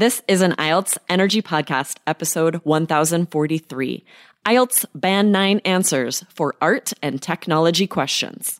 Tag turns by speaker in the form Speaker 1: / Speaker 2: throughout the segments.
Speaker 1: This is an IELTS Energy Podcast, episode 1043. IELTS Band 9 Answers for Art and Technology Questions.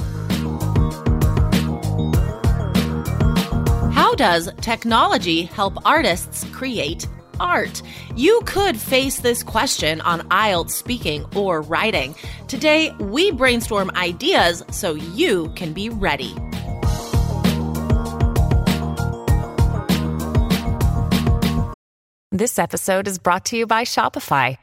Speaker 2: How does technology help artists create art? You could face this question on IELTS speaking or writing. Today, we brainstorm ideas so you can be ready.
Speaker 3: This episode is brought to you by Shopify.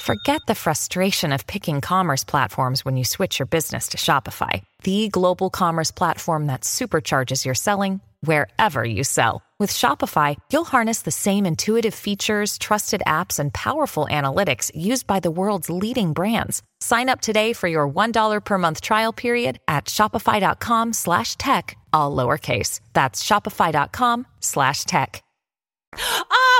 Speaker 3: Forget the frustration of picking commerce platforms when you switch your business to Shopify, the global commerce platform that supercharges your selling wherever you sell. With Shopify, you'll harness the same intuitive features, trusted apps, and powerful analytics used by the world's leading brands. Sign up today for your $1 per month trial period at shopify.com slash tech, all lowercase. That's shopify.com slash tech.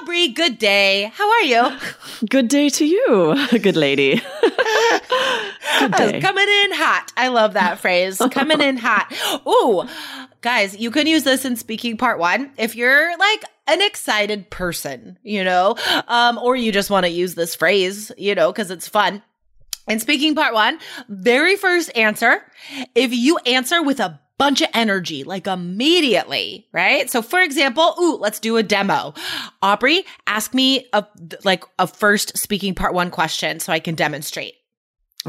Speaker 2: Aubrey, good day. How are you?
Speaker 1: Good day to you, good lady. good oh, day.
Speaker 2: Coming in hot. I love that phrase. Coming in hot. Ooh, guys, you can use this in speaking part one if you're like an excited person, you know, um, or you just want to use this phrase, you know, because it's fun. And speaking part one, very first answer, if you answer with a bunch of energy, like immediately, right? So for example, ooh, let's do a demo. Aubrey, ask me a, like a first speaking part one question so I can demonstrate.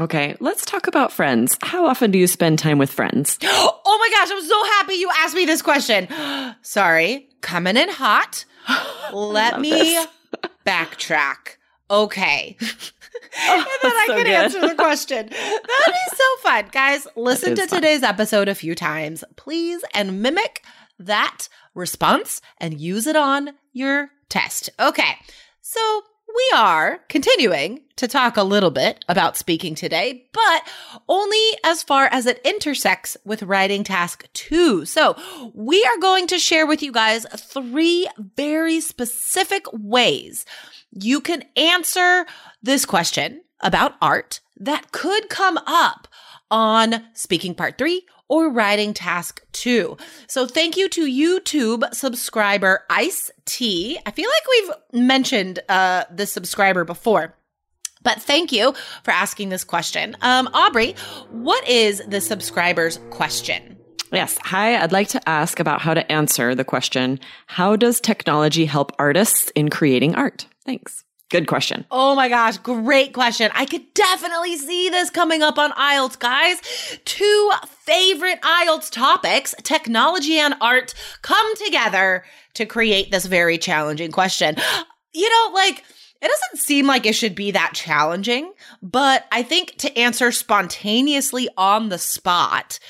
Speaker 1: Okay, let's talk about friends. How often do you spend time with friends?
Speaker 2: Oh my gosh, I'm so happy you asked me this question. Sorry, coming in hot. Let me
Speaker 1: this.
Speaker 2: backtrack. Okay. and then I
Speaker 1: so
Speaker 2: can
Speaker 1: good.
Speaker 2: answer the question. That'd be so fun. Guys, listen to
Speaker 1: fun.
Speaker 2: today's episode a few times, please, and mimic that response and use it on your test. Okay. So we are continuing to talk a little bit about speaking today, but only as far as it intersects with writing task two. So we are going to share with you guys three very specific ways you can answer this question about art that could come up on speaking part three or writing task two. So thank you to YouTube subscriber Ice T. I feel like we've mentioned uh, this subscriber before. But thank you for asking this question. Um, Aubrey, what is the subscriber's question?
Speaker 1: Yes. Hi, I'd like to ask about how to answer the question How does technology help artists in creating art? Thanks. Good question.
Speaker 2: Oh my gosh, great question. I could definitely see this coming up on IELTS, guys. Two favorite IELTS topics, technology and art, come together to create this very challenging question. You know, like, it doesn't seem like it should be that challenging, but I think to answer spontaneously on the spot,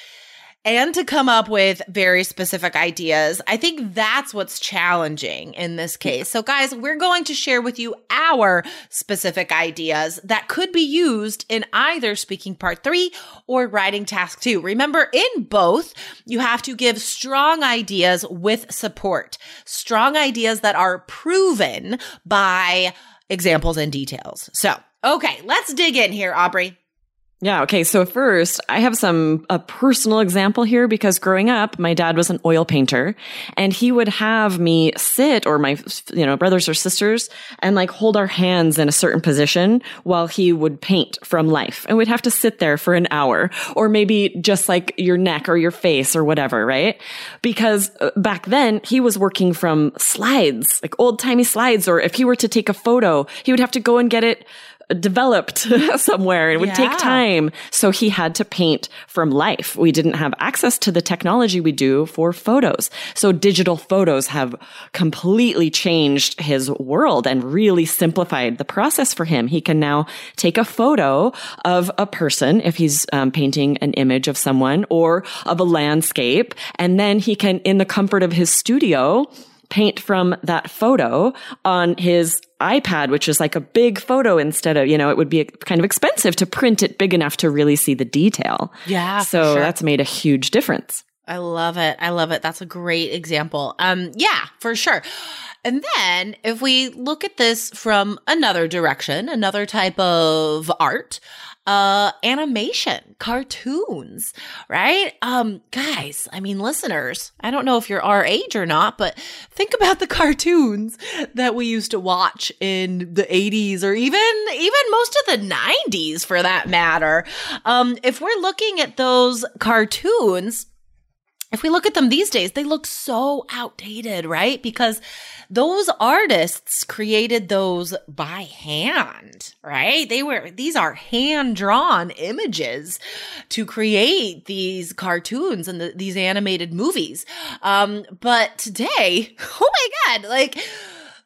Speaker 2: and to come up with very specific ideas. I think that's what's challenging in this case. So, guys, we're going to share with you our specific ideas that could be used in either speaking part three or writing task two. Remember, in both, you have to give strong ideas with support, strong ideas that are proven by examples and details. So, okay, let's dig in here, Aubrey.
Speaker 1: Yeah. Okay. So first, I have some a personal example here because growing up, my dad was an oil painter, and he would have me sit or my you know brothers or sisters and like hold our hands in a certain position while he would paint from life, and we'd have to sit there for an hour or maybe just like your neck or your face or whatever, right? Because uh, back then he was working from slides, like old timey slides, or if he were to take a photo, he would have to go and get it developed somewhere. It would
Speaker 2: Yeah.
Speaker 1: take time. So he had to paint from life. We didn't have access to the technology we do for photos. So digital photos have completely changed his world and really simplified the process for him. He can now take a photo of a person if he's um, painting an image of someone or of a landscape. And then he can, in the comfort of his studio, paint from that photo on his iPad, which is like a big photo instead of, you know, it would be kind of expensive to print it big enough to really see the detail.
Speaker 2: Yeah.
Speaker 1: So that's made a huge difference.
Speaker 2: I love it. I love it. That's a great example. Um, yeah, for sure. And then if we look at this from another direction, another type of art, uh animation cartoons right? Um guys i mean listeners i don't know if you're our age or not but think about the cartoons that we used to watch in the 80s or even even most of the 90s for that matter. Um if we're looking at those cartoons if we look at them these days, they look so outdated, right? Because those artists created those by hand, right? They were, these are hand drawn images to create these cartoons and the, these animated movies. Um, but today, oh my God, like,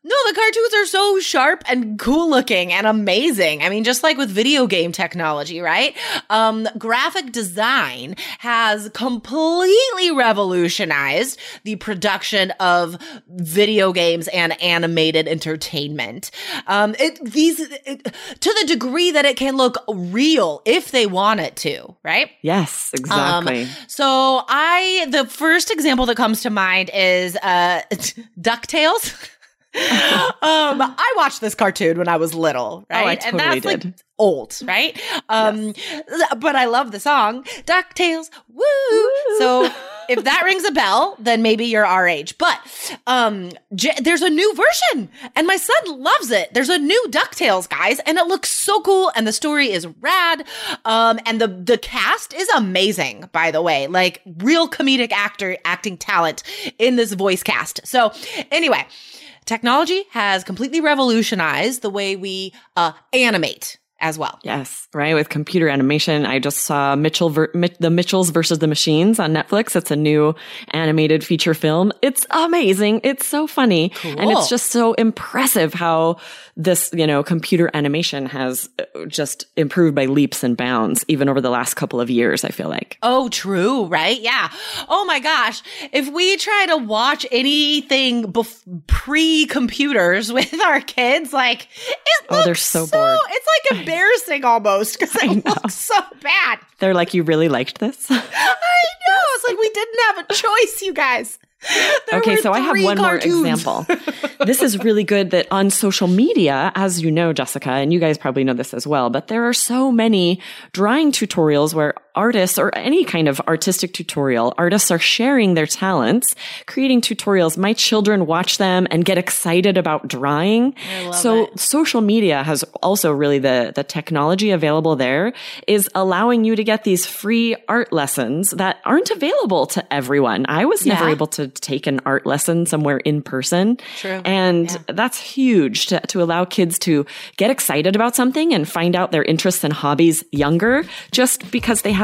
Speaker 2: no, the cartoons are so sharp and cool looking and amazing. I mean, just like with video game technology, right? Um, graphic design has completely revolutionized the production of video games and animated entertainment. Um, it, these, it, to the degree that it can look real if they want it to, right?
Speaker 1: Yes, exactly.
Speaker 2: Um, so I, the first example that comes to mind is, uh, DuckTales. um, I watched this cartoon when I was little, right?
Speaker 1: Oh, I totally
Speaker 2: and that's
Speaker 1: did.
Speaker 2: like old, right? Um, but I love the song DuckTales, woo! So if that rings a bell, then maybe you're our age. But um, J- there's a new version, and my son loves it. There's a new DuckTales, guys, and it looks so cool, and the story is rad. Um, and the the cast is amazing, by the way, like real comedic actor acting talent in this voice cast. So anyway technology has completely revolutionized the way we uh, animate as well.
Speaker 1: Yes, right. With computer animation, I just saw Mitchell, ver- the Mitchells versus the Machines on Netflix. It's a new animated feature film. It's amazing. It's so funny, and it's just so impressive how this, you know, computer animation has uh, just improved by leaps and bounds, even over the last couple of years. I feel like.
Speaker 2: Oh, true, right? Yeah. Oh my gosh. If we try to watch anything bef- pre computers with our kids, like it
Speaker 1: Oh,
Speaker 2: looks
Speaker 1: they're so bored.
Speaker 2: It's like embarrassing almost because it looks so bad.
Speaker 1: They're like, you really liked this?
Speaker 2: I know. It's like we didn't have a choice, you guys. There
Speaker 1: okay, so I have one
Speaker 2: cartoons.
Speaker 1: more example. this is really good that on social media, as you know, Jessica, and you guys probably know this as well, but there are so many drawing tutorials where artists or any kind of artistic tutorial, artists are sharing their talents, creating tutorials. My children watch them and get excited about drawing. so social media has also really the, the technology available there is allowing you to get these free art lessons that aren't available to everyone. I was never
Speaker 2: Yeah.
Speaker 1: able to take an art lesson somewhere in person.
Speaker 2: True.
Speaker 1: And that's huge to, to allow kids to get excited about something and find out their interests and hobbies younger just because they have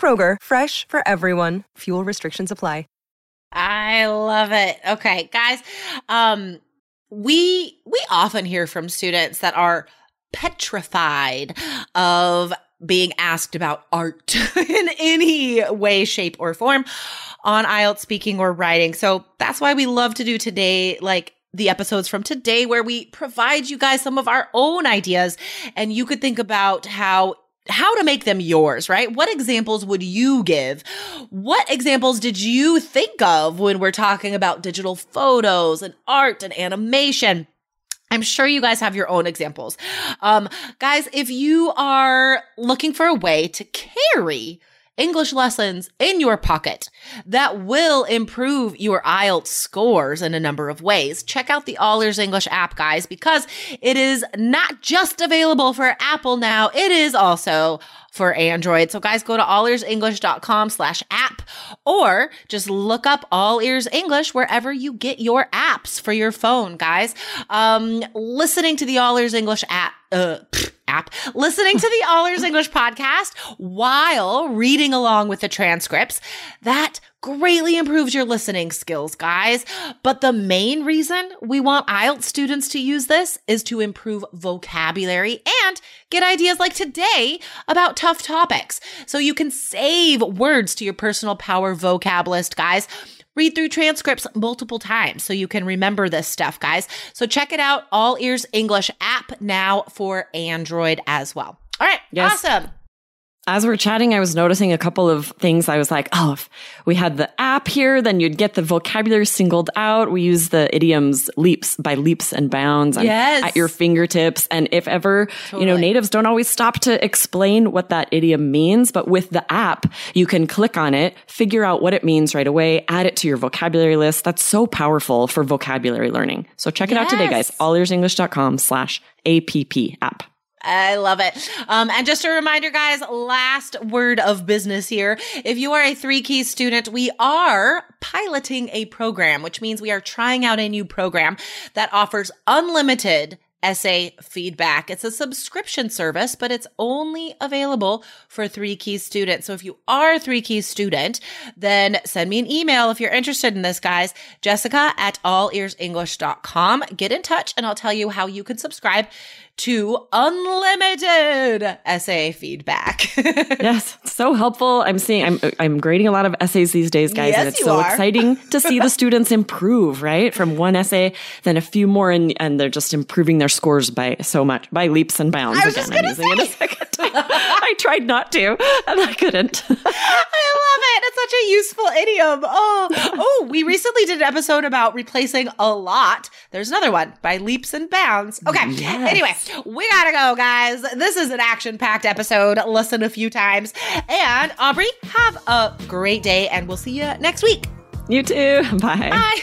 Speaker 4: Kroger, fresh for everyone. Fuel restrictions apply.
Speaker 2: I love it. Okay, guys. Um we we often hear from students that are petrified of being asked about art in any way, shape, or form on IELTS speaking or writing. So that's why we love to do today, like the episodes from today, where we provide you guys some of our own ideas and you could think about how how to make them yours, right? What examples would you give? What examples did you think of when we're talking about digital photos and art and animation? I'm sure you guys have your own examples. Um, guys, if you are looking for a way to carry English lessons in your pocket that will improve your IELTS scores in a number of ways. Check out the All Ears English app, guys, because it is not just available for Apple now, it is also for Android. So guys, go to allearsenglish.com slash app or just look up All Ears English wherever you get your apps for your phone, guys. Um, listening to the All Ears English app, uh, app, listening to the All Ears English podcast while reading along with the transcripts. That greatly improves your listening skills, guys. But the main reason we want IELTS students to use this is to improve vocabulary and get ideas like today about tough topics. So you can save words to your personal power vocab list, guys read through transcripts multiple times so you can remember this stuff, guys. So check it out, All Ears English app now for Android as well. All right, yes. awesome
Speaker 1: as we're chatting, I was noticing a couple of things. I was like, oh, if we had the app here, then you'd get the vocabulary singled out. We use the idioms leaps by leaps and bounds
Speaker 2: yes.
Speaker 1: at your fingertips. And if ever, totally. you know, natives don't always stop to explain what that idiom means, but with the app, you can click on it, figure out what it means right away, add it to your vocabulary list. That's so powerful for vocabulary learning. So check it yes. out today, guys. allearsenglish.com slash APP app.
Speaker 2: I love it. Um, and just a reminder, guys, last word of business here. If you are a three key student, we are piloting a program, which means we are trying out a new program that offers unlimited essay feedback. It's a subscription service, but it's only available for three key students. So if you are a three key student, then send me an email if you're interested in this, guys. Jessica at allearsenglish.com. Get in touch and I'll tell you how you can subscribe to unlimited essay feedback.
Speaker 1: yes, so helpful. I'm seeing I'm I'm grading a lot of essays these days, guys,
Speaker 2: yes,
Speaker 1: and it's so
Speaker 2: are.
Speaker 1: exciting to see the students improve, right? From one essay, then a few more and and they're just improving their scores by so much, by leaps and bounds.
Speaker 2: I was Again, just I'm using
Speaker 1: say. it a second time. I tried not to, and I couldn't.
Speaker 2: I it. It's such a useful idiom. Oh, oh, we recently did an episode about replacing a lot. There's another one by leaps and bounds. Okay. Yes. Anyway, we gotta go, guys. This is an action packed episode. Listen a few times. And Aubrey, have a great day, and we'll see you next week.
Speaker 1: You too. Bye.
Speaker 2: Bye.